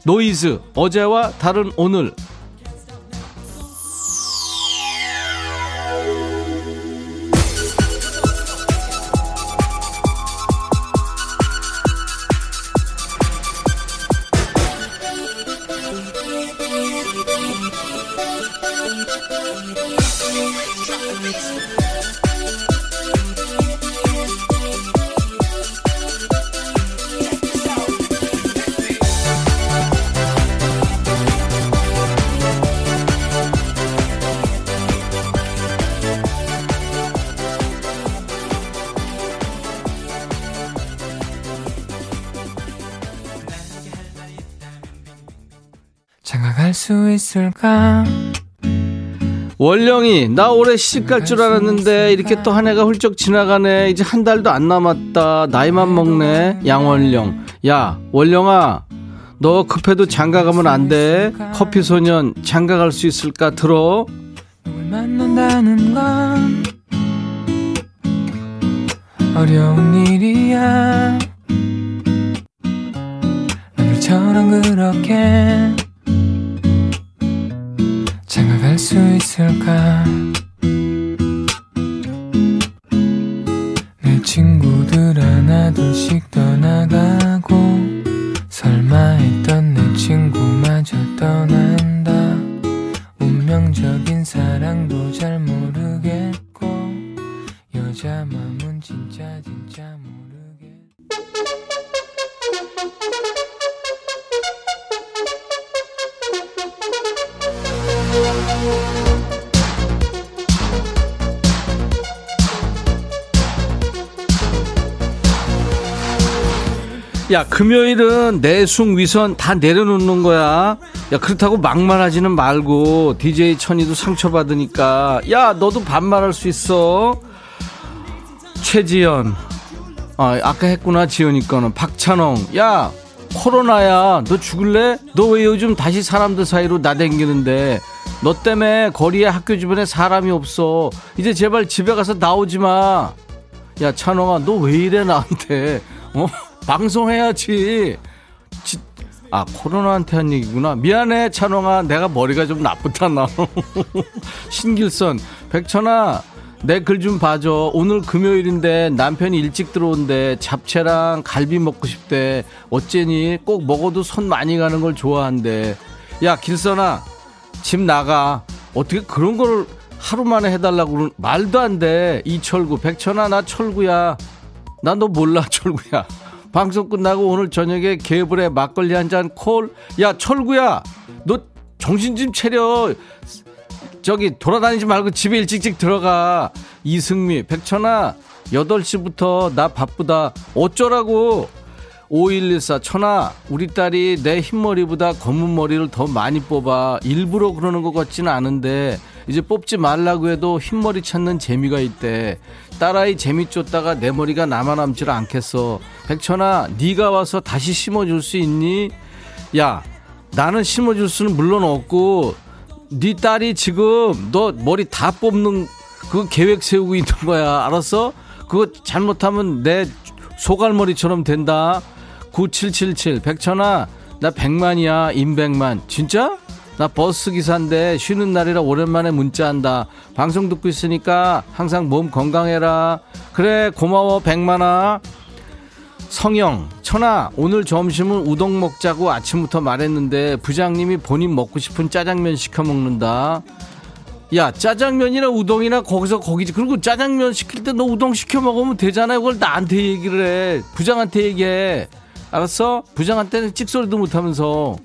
노이즈 어제와 다른 오늘 장가갈 수 있을까? 월령이 나 올해 시집 갈 줄 알았는데 이렇게 또 한 해가 훌쩍 지나가네. 이제 한 달도 안 남았다. 나이만 먹네. 양월령. 야 월령아 너 급해도 장가 가면 안 돼. 커피 소년 장가 갈 수 있을까? 들어. 만난다는 건 어려운 일이야. 너들처럼 그렇게 알 수 있을까? 내 친구들 하나둘씩 떠나가고 설마 했던 내 친구마저 떠난다 운명적인 사랑도 잘 야, 금요일은 내숭 위선 다 내려놓는 거야. 야, 그렇다고 막말하지는 말고 DJ 천이도 상처받으니까 야, 너도 반말할 수 있어. 최지연. 아, 아까 했구나, 지연이 거는. 박찬홍. 야, 코로나야. 너 죽을래? 너 왜 요즘 다시 사람들 사이로 나댕기는데? 너 때문에 거리에 학교 주변에 사람이 없어. 이제 제발 집에 가서 나오지 마. 야, 찬홍아, 너 왜 이래, 나한테? 어? 방송해야지. 지- 아, 코로나한테 한 얘기구나. 미안해, 찬홍아. 내가 머리가 좀 나쁘다, 나. 신길선. 백천아, 내 글 좀 봐줘. 오늘 금요일인데 남편이 일찍 들어온대. 잡채랑 갈비 먹고 싶대. 어째니? 꼭 먹어도 손 많이 가는 걸 좋아한대. 야, 길선아. 집 나가. 어떻게 그런 걸 하루 만에 해달라고 그러 말도 안 돼. 이철구, 백천아, 나 철구야. 나너 몰라, 철구야. 방송 끝나고 오늘 저녁에 개불에 막걸리 한 잔 콜. 야, 철구야. 너 정신 좀 차려. 저기 돌아다니지 말고 집에 일찍씩 들어가. 이승미, 백천아, 8시부터 나 바쁘다. 어쩌라고. 5114 천아 우리 딸이 내 흰머리보다 검은 머리를 더 많이 뽑아 일부러 그러는 것 같지는 않은데 이제 뽑지 말라고 해도 흰머리 찾는 재미가 있대. 딸아이 재미 쫓다가 내 머리가 남아남질 않겠어. 백천아 네가 와서 다시 심어줄 수 있니? 야 나는 심어줄 수는 물론 없고 네 딸이 지금 너 머리 다 뽑는 그 계획 세우고 있는 거야. 알았어? 그거 잘못하면 내 소갈머리처럼 된다. 9777 백천아 나 백만이야. 임백만. 진짜? 나 버스 기사인데 쉬는 날이라 오랜만에 문자한다. 방송 듣고 있으니까 항상 몸 건강해라. 그래 고마워 백만아. 성영 천아 오늘 점심은 우동 먹자고 아침부터 말했는데 부장님이 본인 먹고 싶은 짜장면 시켜 먹는다. 야 짜장면이나 우동이나 거기서 거기지. 그리고 짜장면 시킬 때 너 우동 시켜 먹으면 되잖아. 그걸 나한테 얘기를 해. 부장한테 얘기해. 알았어? 부장한테는 찍소리도 못 하면서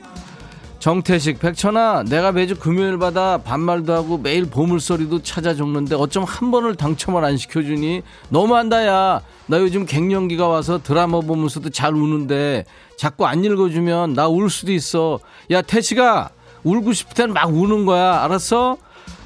정태식 백천아 내가 매주 금요일마다 반말도 하고 매일 보물소리도 찾아 적는데 어쩜 한 번을 당첨을 안 시켜주니? 너무한다 야나 요즘 갱년기가 와서 드라마 보면서도 잘 우는데 자꾸 안 읽어주면 나 울 수도 있어. 야 태식아 울고 싶을 때는 막 우는 거야. 알았어?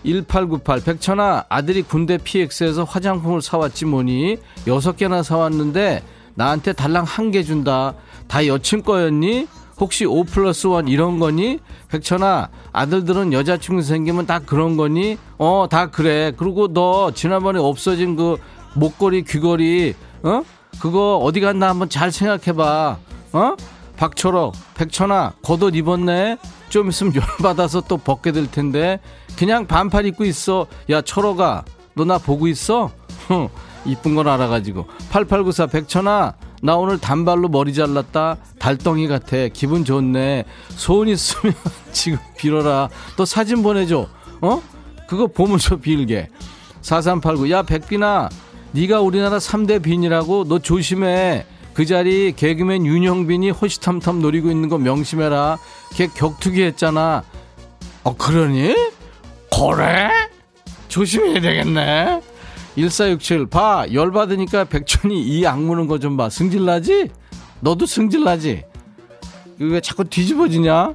1898 백천아 아들이 군대 PX에서 화장품을 사왔지 뭐니? 여섯 개나 사왔는데 나한테 달랑 한 개 준다. 다 여친 거였니? 혹시 5 플러스 1 이런 거니? 백천아 아들들은 여자친구 생기면 다 그런 거니? 어 다 그래 그리고 너 지난번에 없어진 그 목걸이 귀걸이 어? 그거 어디 갔나 한번 잘 생각해봐 어? 박철호 백천아 겉옷 입었네 좀 있으면 열받아서 또 벗게 될 텐데 그냥 반팔 입고 있어 야 철호가 너 나 보고 있어? 흥, 이쁜 걸 알아가지고 8894 백천아 나 오늘 단발로 머리 잘랐다. 달덩이 같아. 기분 좋네. 소원 있으면 지금 빌어라. 또 사진 보내줘. 어? 그거 보면서 빌게. 4389 야 백빈아. 네가 우리나라 3대 빈이라고? 너 조심해. 그 자리 개그맨 윤영빈이 호시탐탐 노리고 있는 거 명심해라. 걔 격투기 했잖아. 어 그러니? 그래? 조심해야 되겠네 1467 봐 열받으니까 백천이 이 악무는 거 좀 봐 승질나지? 너도 승질나지? 이거 왜 자꾸 뒤집어지냐?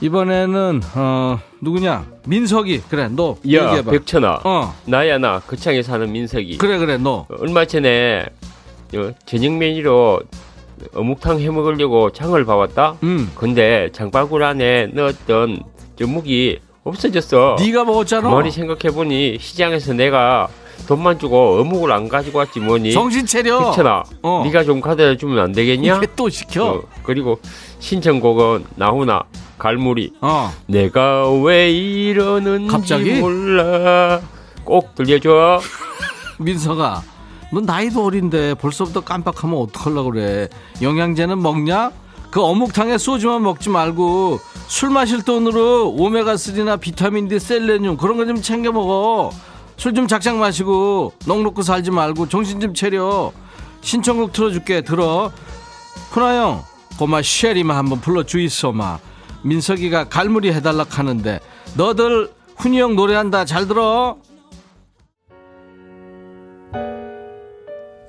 이번에는 어 누구냐 민석이 그래 너 야, 얘기해봐 백천아. 어 나야 나 거창에 사는 민석이. 그래 그래 너 얼마 전에 어, 저녁 메뉴로 어묵탕 해 먹으려고 장을 봐왔다. 음. 근데 장바구니 안에 넣었던 저 묵이 없어졌어. 네가 먹었잖아 머리 생각해 보니 시장에서 내가 돈만 주고 어묵을 안 가지고 왔지 뭐니. 정신 차려 백천아, 어. 네가 좀 가져다 주면 안 되겠냐? 왜또 시켜 어, 그리고 신청곡은 나훈아 갈무리. 어 내가 왜 이러는지 갑자기? 몰라. 꼭 들려줘. 민석아 너 나이도 어린데 벌써부터 깜빡하면 어떡하려고 그래. 영양제는 먹냐? 그 어묵탕에 소주만 먹지 말고 술 마실 돈으로 오메가3나 비타민 D, 셀레늄 그런 거 좀 챙겨 먹어. 술 좀 작작 마시고 넉넉히 살지 말고 정신 좀 차려. 신청곡 틀어줄게. 들어. 훈아형 고마 쉐리만 한번 불러주이소 마. 민석이가 갈무리 해달라 하는데 너들 훈이 형 노래한다 잘 들어.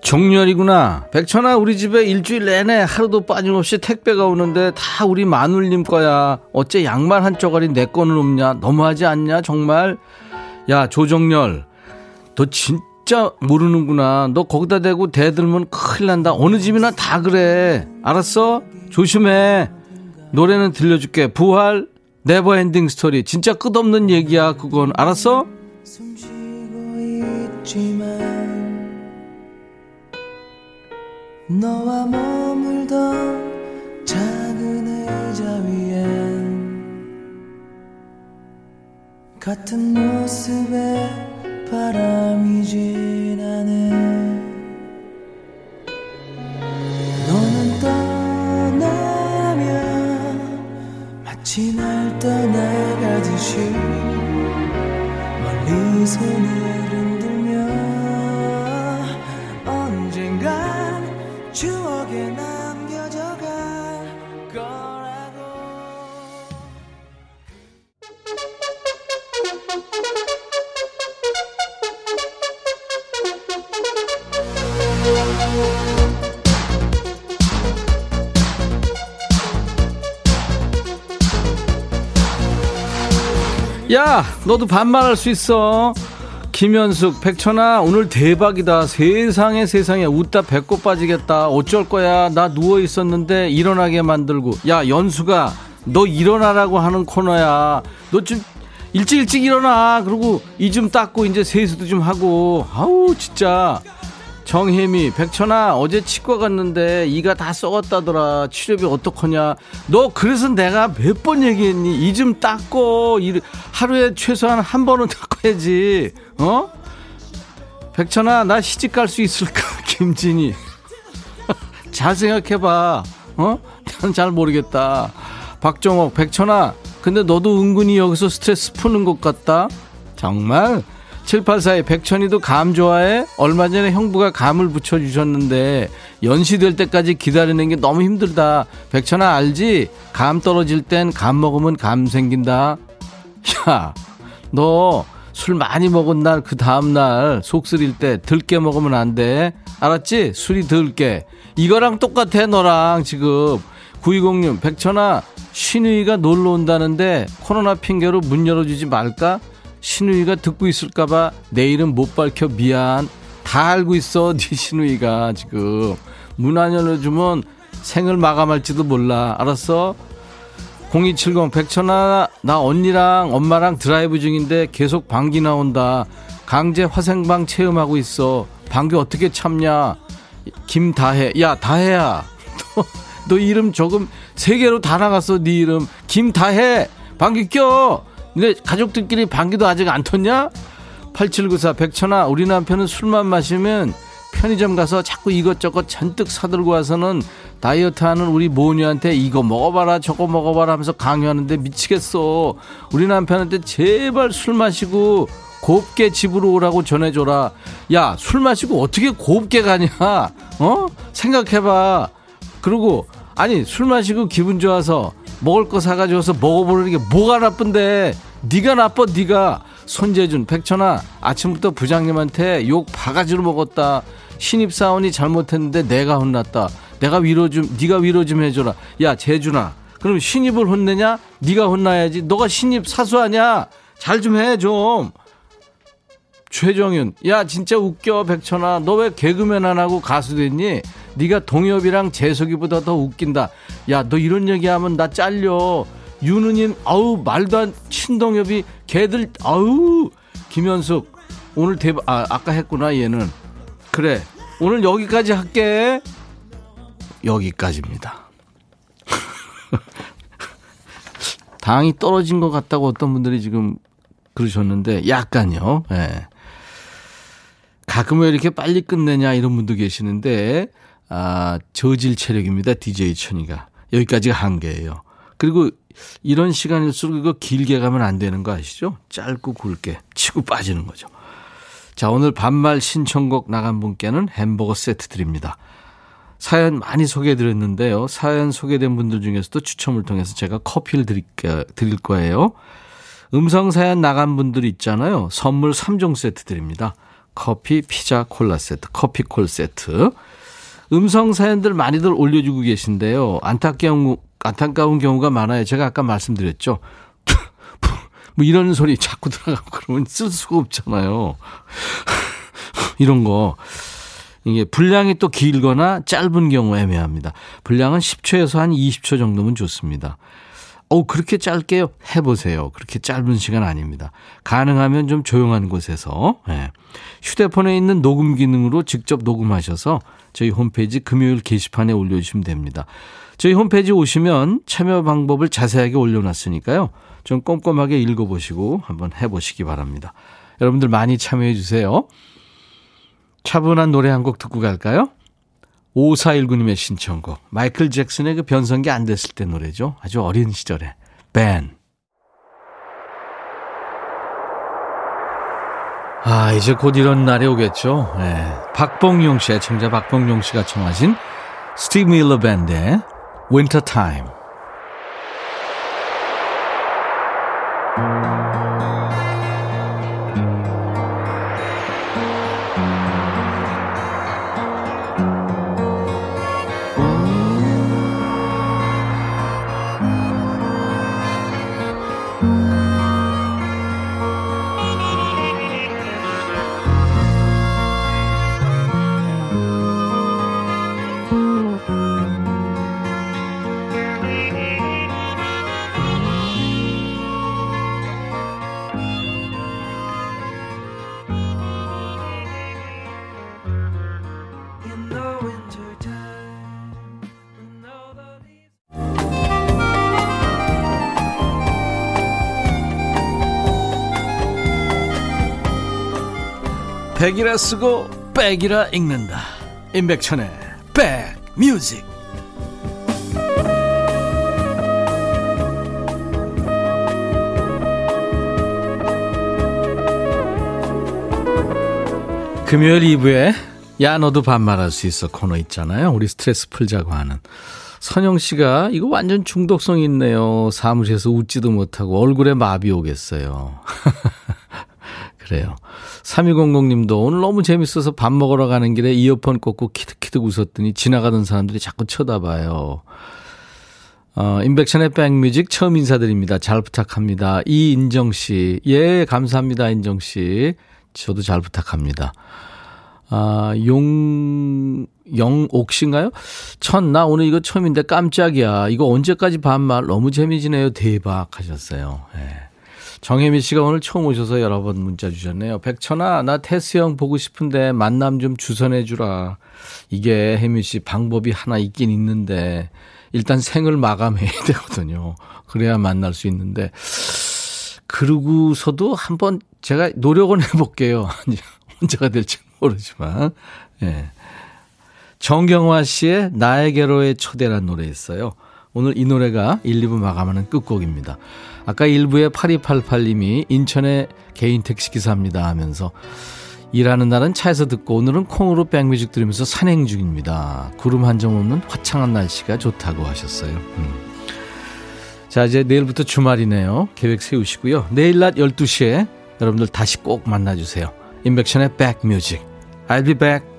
종렬이구나. 백천아, 우리 집에 일주일 내내 하루도 빠짐없이 택배가 오는데 다 우리 마눌님 거야. 어째 양말 한 쪼가리 내 거는 없냐? 너무하지 않냐, 정말? 야, 조정렬. 너 진짜 모르는구나. 너 거기다 대고 대들면 큰일 난다. 어느 집이나 다 그래. 알았어? 조심해. 노래는 들려줄게. 부활, Never Ending Story. 진짜 끝없는 얘기야, 그건. 알았어? 너와 머물던 작은 의자 위엔 같은 모습에 바람이 지나네 너는 떠나면 마치 날 떠나가듯이 멀리 손을 야, 너도 반말할 수 있어. 김현숙, 백천아, 오늘 대박이다. 세상에 세상에 웃다 배꼽 빠지겠다. 어쩔 거야. 나 누워 있었는데 일어나게 만들고. 야, 연수가, 너 일어나라고 하는 코너야. 너 좀 일찍 일찍 일어나. 그리고 이 좀 닦고 이제 세수도 좀 하고. 아우, 진짜. 정혜미, 백천아, 어제 치과 갔는데 이가 다 썩었다더라. 치료비 어떡하냐. 너 그래서 내가 몇 번 얘기했니? 이 좀 닦고, 이- 하루에 최소한 한 번은 닦아야지. 어? 백천아, 나 시집 갈 수 있을까? 김진희. 잘 생각해봐. 어? 난 잘 모르겠다. 박정옥, 백천아, 근데 너도 은근히 여기서 스트레스 푸는 것 같다? 정말? 7842 백천이도 감 좋아해? 얼마 전에 형부가 감을 붙여주셨는데 연시될 때까지 기다리는 게 너무 힘들다. 백천아 알지? 감 떨어질 땐 감 먹으면 감 생긴다. 야, 너 술 많이 먹은 날 그 다음날 속 쓰릴 때 들깨 먹으면 안 돼. 알았지? 술이 들깨. 이거랑 똑같아 너랑 지금. 9206 백천아 신우이가 놀러 온다는데 코로나 핑계로 문 열어주지 말까? 신우이가 듣고 있을까봐 내 이름 못 밝혀 미안. 다 알고 있어 네 신우이가 지금. 문 안 열어주면 생을 마감할지도 몰라. 알았어? 0270 백천아 나 언니랑 엄마랑 드라이브 중인데 계속 방귀 나온다. 강제 화생방 체험하고 있어. 방귀 어떻게 참냐? 김다혜. 야 다혜야. 너, 너 이름 조금 세 개로 다 나갔어 네 이름. 김다혜 방귀 껴 근데 가족들끼리 방귀도 아직 안 텄냐? 8794 백천아 우리 남편은 술만 마시면 편의점 가서 자꾸 이것저것 잔뜩 사들고 와서는 다이어트 하는 우리 모녀한테 이거 먹어봐라 저거 먹어봐라 하면서 강요하는데 미치겠어. 우리 남편한테 제발 술 마시고 곱게 집으로 오라고 전해줘라. 야 술 마시고 어떻게 곱게 가냐? 어? 생각해봐. 그리고 아니 술 마시고 기분 좋아서 먹을 거 사가지고서 먹어보는 게 뭐가 나쁜데. 네가 나빠 네가. 손재준 백천아 아침부터 부장님한테 욕 바가지로 먹었다. 신입사원이 잘못했는데 내가 혼났다. 내가 위로 좀 네가 위로 좀 해줘라. 야 재준아 그럼 신입을 혼내냐? 네가 혼나야지. 너가 신입 사수하냐 잘 좀 해좀 최정윤. 야 진짜 웃겨 백천아. 너 왜 개그맨 안 하고 가수 됐니? 네가 동엽이랑 재석이보다 더 웃긴다. 야 너 이런 얘기하면 나 잘려. 윤우님 아우 말도 안 친동엽이 걔들 아우. 김현숙 오늘 대박 아 아까 했구나 얘는. 그래 오늘 여기까지 할게. 여기까지입니다. 당이 떨어진 것 같다고 어떤 분들이 지금 그러셨는데 약간요. 예. 가끔 왜 이렇게 빨리 끝내냐 이런 분도 계시는데, 아, 저질 체력입니다. DJ 천이가. 여기까지가 한계예요. 그리고 이런 시간일수록 이거 길게 가면 안 되는 거 아시죠? 짧고 굵게 치고 빠지는 거죠. 자, 오늘 반말 신청곡 나간 분께는 햄버거 세트 드립니다. 사연 많이 소개해 드렸는데요. 사연 소개된 분들 중에서도 추첨을 통해서 제가 커피를 드릴, 드릴 거예요. 음성 사연 나간 분들 있잖아요. 선물 3종 세트 드립니다. 커피, 피자, 콜라 세트, 커피 콜 세트. 음성 사연들 많이들 올려주고 계신데요. 안타까운, 안타까운 경우가 많아요. 제가 아까 말씀드렸죠. 뭐 이런 소리 자꾸 들어가고 그러면 쓸 수가 없잖아요. 이런 거. 이게 분량이 또 길거나 짧은 경우 애매합니다. 분량은 10초에서 한 20초 정도면 좋습니다. 어 그렇게 짧게요? 해보세요. 그렇게 짧은 시간 아닙니다. 가능하면 좀 조용한 곳에서 네. 휴대폰에 있는 녹음 기능으로 직접 녹음하셔서 저희 홈페이지 금요일 게시판에 올려주시면 됩니다. 저희 홈페이지 오시면 참여 방법을 자세하게 올려놨으니까요. 좀 꼼꼼하게 읽어보시고 한번 해보시기 바랍니다. 여러분들 많이 참여해 주세요. 차분한 노래 한 곡 듣고 갈까요? 5419님의 신청곡. 마이클 잭슨의 그 변성기 안 됐을 때 노래죠. 아주 어린 시절에. 밴. 아, 이제 곧 이런 날이 오겠죠. 네. 박봉용 씨, 애청자 박봉용 씨가 청하신 스티브 밀러 밴드의 Winter Time. 백이라 쓰고 백이라 읽는다. 임백천의 백뮤직. 금요일 2부에 야 너도 반말할 수 있어 코너 있잖아요. 우리 스트레스 풀자고 하는. 선영 씨가 이거 완전 중독성 있네요. 사무실에서 웃지도 못하고 얼굴에 마비 오겠어요. 그래요. 3200님도 오늘 너무 재밌어서 밥 먹으러 가는 길에 이어폰 꽂고 키득키득 웃었더니 지나가던 사람들이 자꾸 쳐다봐요. 어, 인백션의 백뮤직 처음 인사드립니다. 잘 부탁합니다. 이인정 씨. 예, 감사합니다, 인정 씨. 저도 잘 부탁합니다. 아, 용, 영옥 씨인가요? 천, 나 오늘 이거 처음인데 깜짝이야. 이거 언제까지 반말 너무 재미지네요. 대박 하셨어요. 예. 정혜미 씨가 오늘 처음 오셔서 여러 번 문자 주셨네요. 백천아, 나 태수 형 보고 싶은데 만남 좀 주선해 주라. 이게 혜미 씨 방법이 하나 있긴 있는데 일단 생을 마감해야 되거든요. 그래야 만날 수 있는데 그러고서도 한번 제가 노력은 해볼게요. 언제가 될지 모르지만. 예. 정경화 씨의 나에게로의 초대란 노래 있어요. 오늘 이 노래가 1, 2부 마감하는 끝곡입니다. 아까 1부에 8288님이 인천에 개인 택시기사입니다 하면서 일하는 날은 차에서 듣고 오늘은 콩으로 백뮤직 들으면서 산행 중입니다. 구름 한 점 없는 화창한 날씨가 좋다고 하셨어요. 음. 자, 이제 내일부터 주말이네요. 계획 세우시고요. 내일 낮 12시에 여러분들 다시 꼭 만나주세요. 인백션의 백뮤직. I'll be back.